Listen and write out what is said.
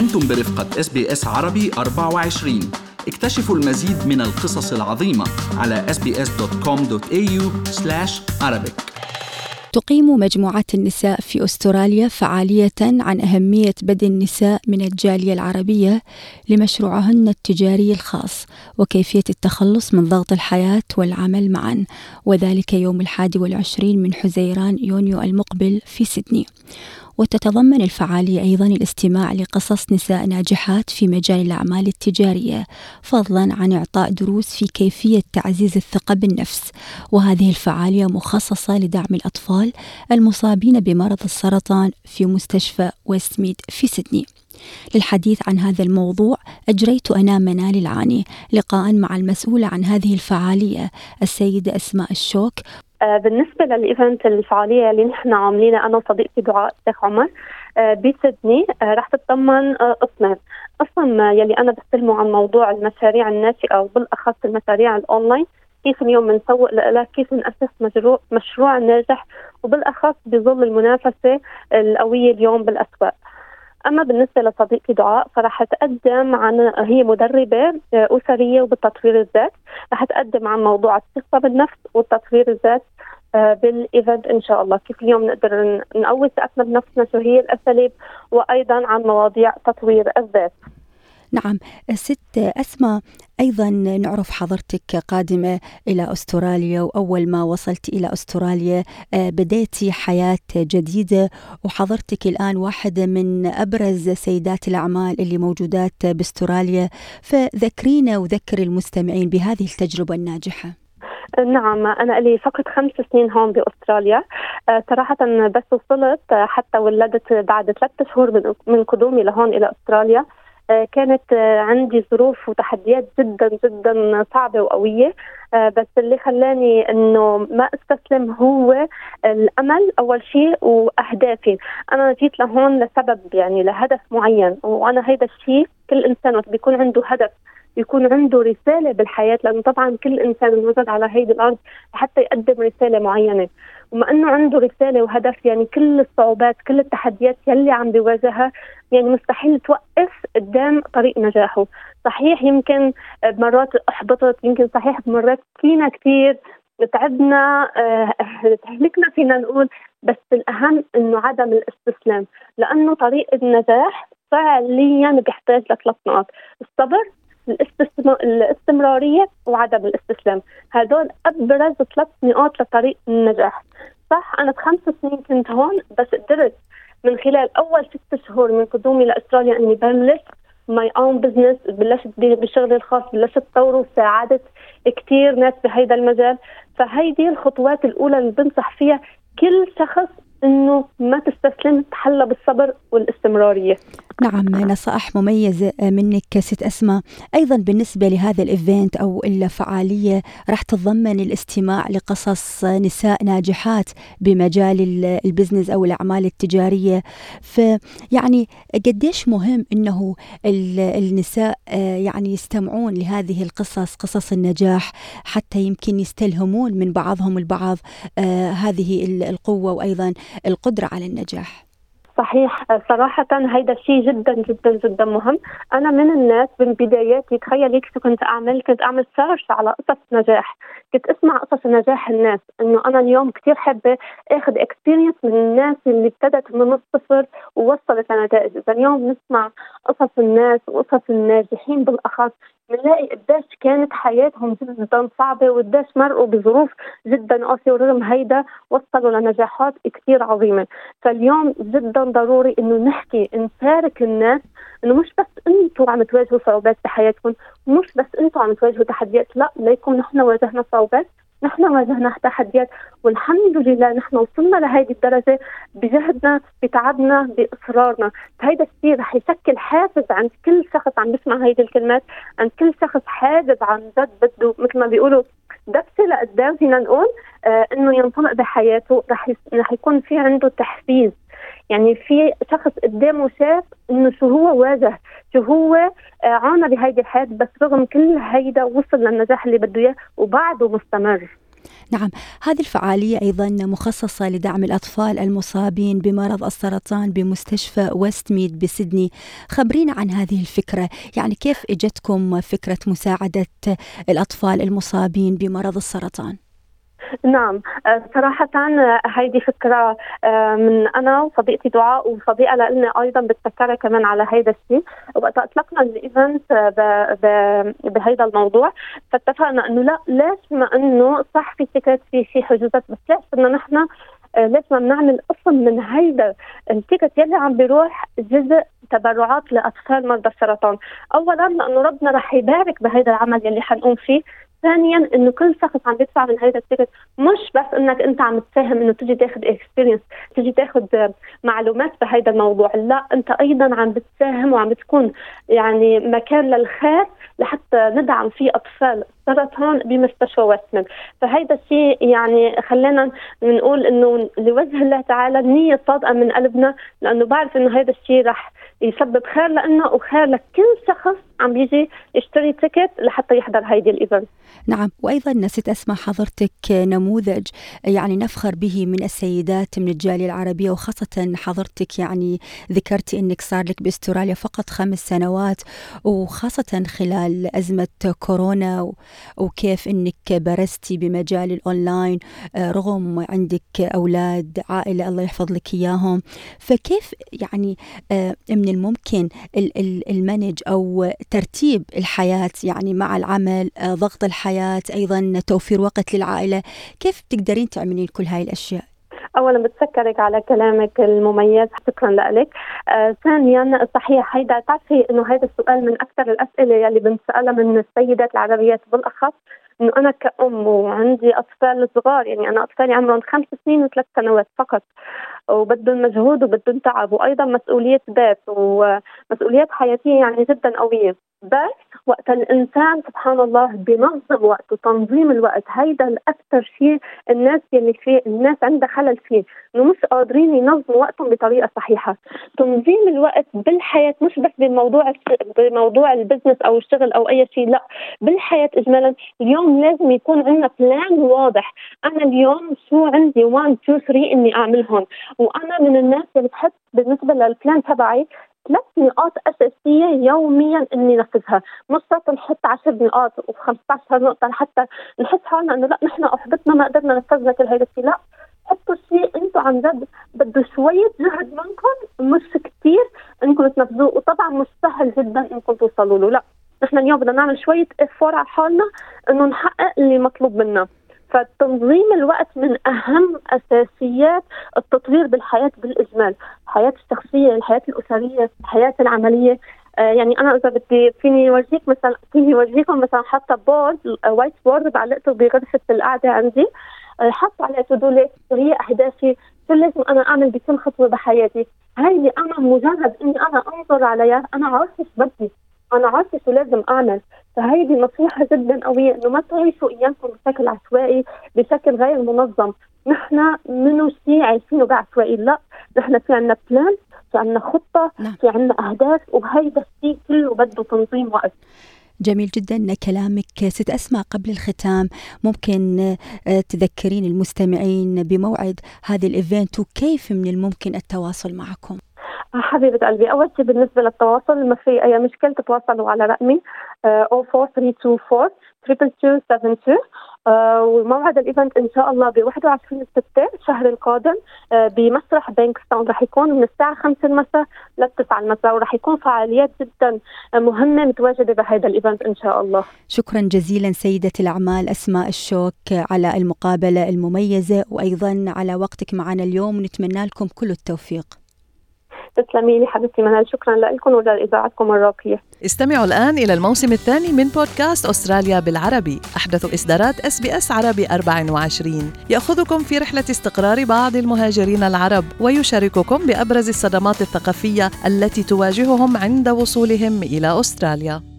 أنتم برفقة SBS عربي 24 اكتشفوا المزيد من القصص العظيمة على sbs.com.au arabic. تقيم مجموعة النساء في أستراليا فعالية عن أهمية بدء النساء من الجالية العربية لمشروعهن التجاري الخاص وكيفية التخلص من ضغط الحياة والعمل معا. وذلك يوم الحادي والعشرين من حزيران يونيو المقبل في سيدني. وتتضمن الفعالية أيضا الاستماع لقصص نساء ناجحات في مجال الأعمال التجارية فضلا عن إعطاء دروس في كيفية تعزيز الثقة بالنفس. وهذه الفعالية مخصصة لدعم الأطفال المصابين بمرض السرطان في مستشفى ويستميد في سيدني. للحديث عن هذا الموضوع أجريت أنا منال العاني. لقاء مع المسؤولة عن هذه الفعالية السيدة أسماء الشوك بالنسبة لل event الفعالية اللي نحن عاملينها أنا وصديقتي دعاء الشيخ عمر آه، بسيدني آه، رح تتضمن قسمين. قسم يلي أنا بستلمه عن موضوع المشاريع الناشئة وبالاخص المشاريع الأونلاين كيف اليوم بنسوق لها كيف نأسس مشروع مشروع ناجح وبالأخص بظل المنافسة القوية اليوم بالأسواق. أما بالنسبة لصديقتي دعاء فرح تقدم عن هي مدربة آه، أسرية وبالتطوير الذات. رح تقدم عن موضوع الثقة بالنفس والتطوير الذات آه، بالايفنت إن شاء الله. كيف اليوم نقدر نقوي ثقتنا بنفسنا شو هي الأساليب وأيضا عن مواضيع تطوير الذات. نعم ست أسماء. أيضا نعرف حضرتك قادمة إلى أستراليا وأول ما وصلت إلى أستراليا آه، بديتي حياة جديدة. وحضرتك الآن واحدة من أبرز سيدات الأعمال اللي موجودات بأستراليا. فذكرينا وذكر المستمعين بهذه التجربة الناجحة. نعم أنا لي فقط خمس سنين هون بأستراليا. آه، صراحة بس وصلت آه، حتى ولدت بعد ثلاثة شهور من قدومي لهون إلى أستراليا. آه، كانت آه، عندي ظروف وتحديات جدا جدا صعبة وقوية. آه، بس اللي خلاني إنه ما أستسلم هو الأمل أول شيء وأهدافي. أنا جيت لهون لسبب يعني لهدف معين وأنا هيدا الشيء كل إنسان بيكون عنده هدف. يكون عنده رسالة بالحياة لأنه طبعا كل إنسان انوجد على هيدي الأرض حتى يقدم رسالة معينة. وما إنه عنده رسالة وهدف يعني كل الصعوبات كل التحديات يلي عم بيواجهها يعني مستحيل توقف قدام طريق نجاحه. صحيح يمكن مرات أحبطت يمكن صحيح مرات فينا كثير تعبنا آه، تهلكنا فينا نقول بس الأهم إنه عدم الاستسلام لأنه طريق النجاح فعليا بيحتاج لثلاث نقاط. الصبر الاستمرارية وعدم الاستسلام. هدول أبرز ثلاث نقاط لطريق النجاح. صح أنا بخمس سنين كنت هون بس قدرت من خلال أول ست شهور من قدومي لأستراليا إني بلش my own business بلشت بشغلي الخاص بلشت طوره وساعدت كثير ناس بهيدا المجال. فهيدي الخطوات الأولى اللي بنصح فيها كل شخص إنه ما تستسلم تحلى بالصبر والاستمرارية. نعم نصائح مميزة منك ست أسماء. أيضا بالنسبة لهذا ال event أو الفعالية راح تتضمن الاستماع لقصص نساء ناجحات بمجال ال business أو الأعمال التجارية. فيعني قديش مهم أنه النساء يعني يستمعون لهذه القصص قصص النجاح حتى يمكن يستلهمون من بعضهم البعض هذه القوة وأيضا القدرة على النجاح. صحيح. صراحة هيدا الشيء جدا جدا جدا مهم. أنا من الناس من بداياتي تخيلي كنت أعمل كنت أعمل search على قصص نجاح. كنت أسمع قصص نجاح الناس إنه أنا اليوم كثير حابة آخذ experience من الناس اللي ابتدت من الصفر ووصلت لنتائج. إذا اليوم نسمع قصص الناس وقصص الناجحين بالأخص بنلاقي قديش كانت حياتهم جدا صعبة وقديش مرقوا بظروف جدا قاسية ورغم هيدا وصلوا لنجاحات كثير عظيمة، فاليوم جدا ضروري إنه نحكي نشارك الناس إنه مش بس أنتم عم تواجهوا صعوبات بحياتكم، مش بس أنتم عم تواجهوا تحديات، لا ليكم نحن واجهنا صعوبات. نحن واجهنا تحديات والحمد لله نحن وصلنا لهيدي الدرجة بجهدنا بتعبنا بإصرارنا. فهيدا الشيء رح يشكل حافز عند كل شخص عم بيسمع هيدي الكلمات عند كل شخص حابب عن جد بده مثل ما بيقولوا دفشه لقدام فينا نقول آه إنه ينطلق بحياته. رح رح يكون في عنده تحفيز. يعني في شخص قدامه شاف إنه شو هو واجه شو هو آه، عانى بهيدي الحياة بس رغم كل هيدا وصل للنجاح اللي بده إياه وبعده مستمر نعم هذه الفعالية أيضا مخصصة لدعم الأطفال المصابين بمرض السرطان بمستشفى ويست ميد بسدني خبرينا عن هذه الفكرة يعني كيف إجتكم فكرة مساعدة الأطفال المصابين بمرض السرطان؟ نعم. آه، صراحة آه، هيدي فكرة آه، من أنا وصديقتي دعاء وصديقة لنا أيضا بتذكرها كمان على هيدا الشيء وقت أطلقنا ال event بهيدا الموضوع فاتفقنا إنه لا ليش ما إنه صح في ticket في شيء حجوزات بس ليش بدنا نحن ليش ما بنعمل قسم من هيدا ال ticket يلي عم بيروح جزء تبرعات لأطفال مرضى السرطان، اولا لأنه ربنا رح يبارك بهيدا العمل يلي حنقوم فيه، ثانيا إنه كل شخص عم يدفع من هذا ال ticket مش بس إنك أنت عم تساهم إنه تجي تاخذ experience تجي تاخذ معلومات بهذا الموضوع لا أنت أيضا عم بتساهم وعم بتكون يعني مكان للخير لحتى ندعم فيه أطفال سرطان بمستشفى وستميد فهيدا الشيء يعني خلينا نقول إنه لوجه الله تعالى النيه صادقة من قلبنا لأنه بعرف إنه هذا الشيء رح يسبب خير لنا وخير لكل شخص عم بيجي يشتري ticket لحتى يحضر هيدي ال event. نعم وأيضا نسيت أسمع حضرتك نموذج يعني نفخر به من السيدات من الجالية العربية وخاصة حضرتك يعني ذكرتي إنك صار لك بأستراليا فقط خمس سنوات وخاصة خلال أزمة كورونا وكيف إنك برزتي بمجال الأونلاين آه، رغم عندك أولاد عائلة الله يحفظ لك إياهم. فكيف يعني آه، من الممكن المنج أو ترتيب الحياة يعني مع العمل آه، ضغط الحياة أيضا توفير وقت للعائلة. كيف تقدرين تعملين كل هاي الأشياء؟ اولا بتشكرك على كلامك المميز. شكرا لك. آه ثانيا صحيح هيدا بتعرفي إنه هذا السؤال من أكثر الأسئلة يلي بنسألها من السيدات العربيات بالأخص. إنه أنا كأم وعندي أطفال صغار يعني أنا أطفالي عمرهم خمس سنين وثلاث سنوات فقط. وبدهم مجهود وبدهم تعب وأيضا مسؤولية بيت ومسؤوليات حياتية يعني جدا قوية. بس وقت الإنسان سبحان الله بينظم وقته تنظيم الوقت هيدا الاكثر شيء الناس يلي فيه الناس عندها خلل فيه إنه مش قادرين ينظموا وقتهم بطريقة صحيحة. تنظيم الوقت بالحياة مش بس بموضوع بموضوع ال business أو الشغل أو أي شيء لا بالحياة اجمالا. اليوم لازم يكون عندنا plan واضح. أنا اليوم شو عندي؟ 1 2 3 إني أعملهم. وأنا من الناس اللي بتحط بالنسبة لل plan تبعي ثلاث نقاط أساسية يوميا إني نفذها، مش شرط نحط 10 نقاط و15 نقطة لحتى نحس حالنا إنه لا نحن احبطنا ما قدرنا نفذنا كل هذا الشيء، لا حطوا شيء أنتم عن جد بده شوية جهد منكم مش كثير إنكم تنفذوه. وطبعا مش سهل جدا إنكم توصلوا له، لا نحن اليوم بدنا نعمل شوية effort على حالنا إنه نحقق اللي مطلوب منا. فتنظيم الوقت من أهم أساسيات التطوير بالحياة بالإجمال، الحياة الشخصية، الحياة الأسرية، الحياة العملية، آه يعني أنا إذا بدي فيني اورجيك مثلا فيني اورجيكم مثلا حاطه board white board بعلقته بغرفة القعدة عندي. حاطه عليه شو هي أهدافي شو لازم أنا أعمل بكل خطوة بحياتي؟ هاي اللي أنا مجرد إني أنا أنظر عليها أنا شو بدي. أنا عارفة شو لازم أعمل. فهيدي نصيحة جدا قوية إنه ما تعيشوا أيامكم بشكل عشوائي بشكل غير منظم. نحن منو شيء عايشينه بعشوائي؟ لا نحن في عندنا بلان في عندنا خطة نعم. في عندنا أهداف وهيدا الشيء كله بده تنظيم وقت. جميل جدا كلامك ست أسماء قبل الختام. ممكن آه، تذكرين المستمعين بموعد هذه ال event وكيف من الممكن التواصل معكم؟ حبيبة قلبي أول شيء بالنسبة للتواصل ما في أي مشكلة تتواصلوا على رقمي 04324 2272 آه وموعد ال event إن شاء الله ب 21 6 الشهر القادم آه بمسرح بانكستاون رح يكون من الساعة 5 المساء ل 9 المساء ورح يكون فعاليات جدا مهمة متواجدة بهذا ال event إن شاء الله. شكرا جزيلا سيدة الأعمال أسماء الشوك على المقابلة المميزة وأيضا على وقتك معنا اليوم ونتمنى لكم كل التوفيق. تسلمي لي حبيبتي منال. شكرا لكم ولإذاعتكم الراقية. استمعوا الآن إلى الموسم الثاني من بودكاست أستراليا بالعربي. أحدث إصدارات إس بي إس عربي 24 يأخذكم في رحلة استقرار بعض المهاجرين العرب ويشارككم بأبرز الصدمات الثقافية التي تواجههم عند وصولهم إلى أستراليا.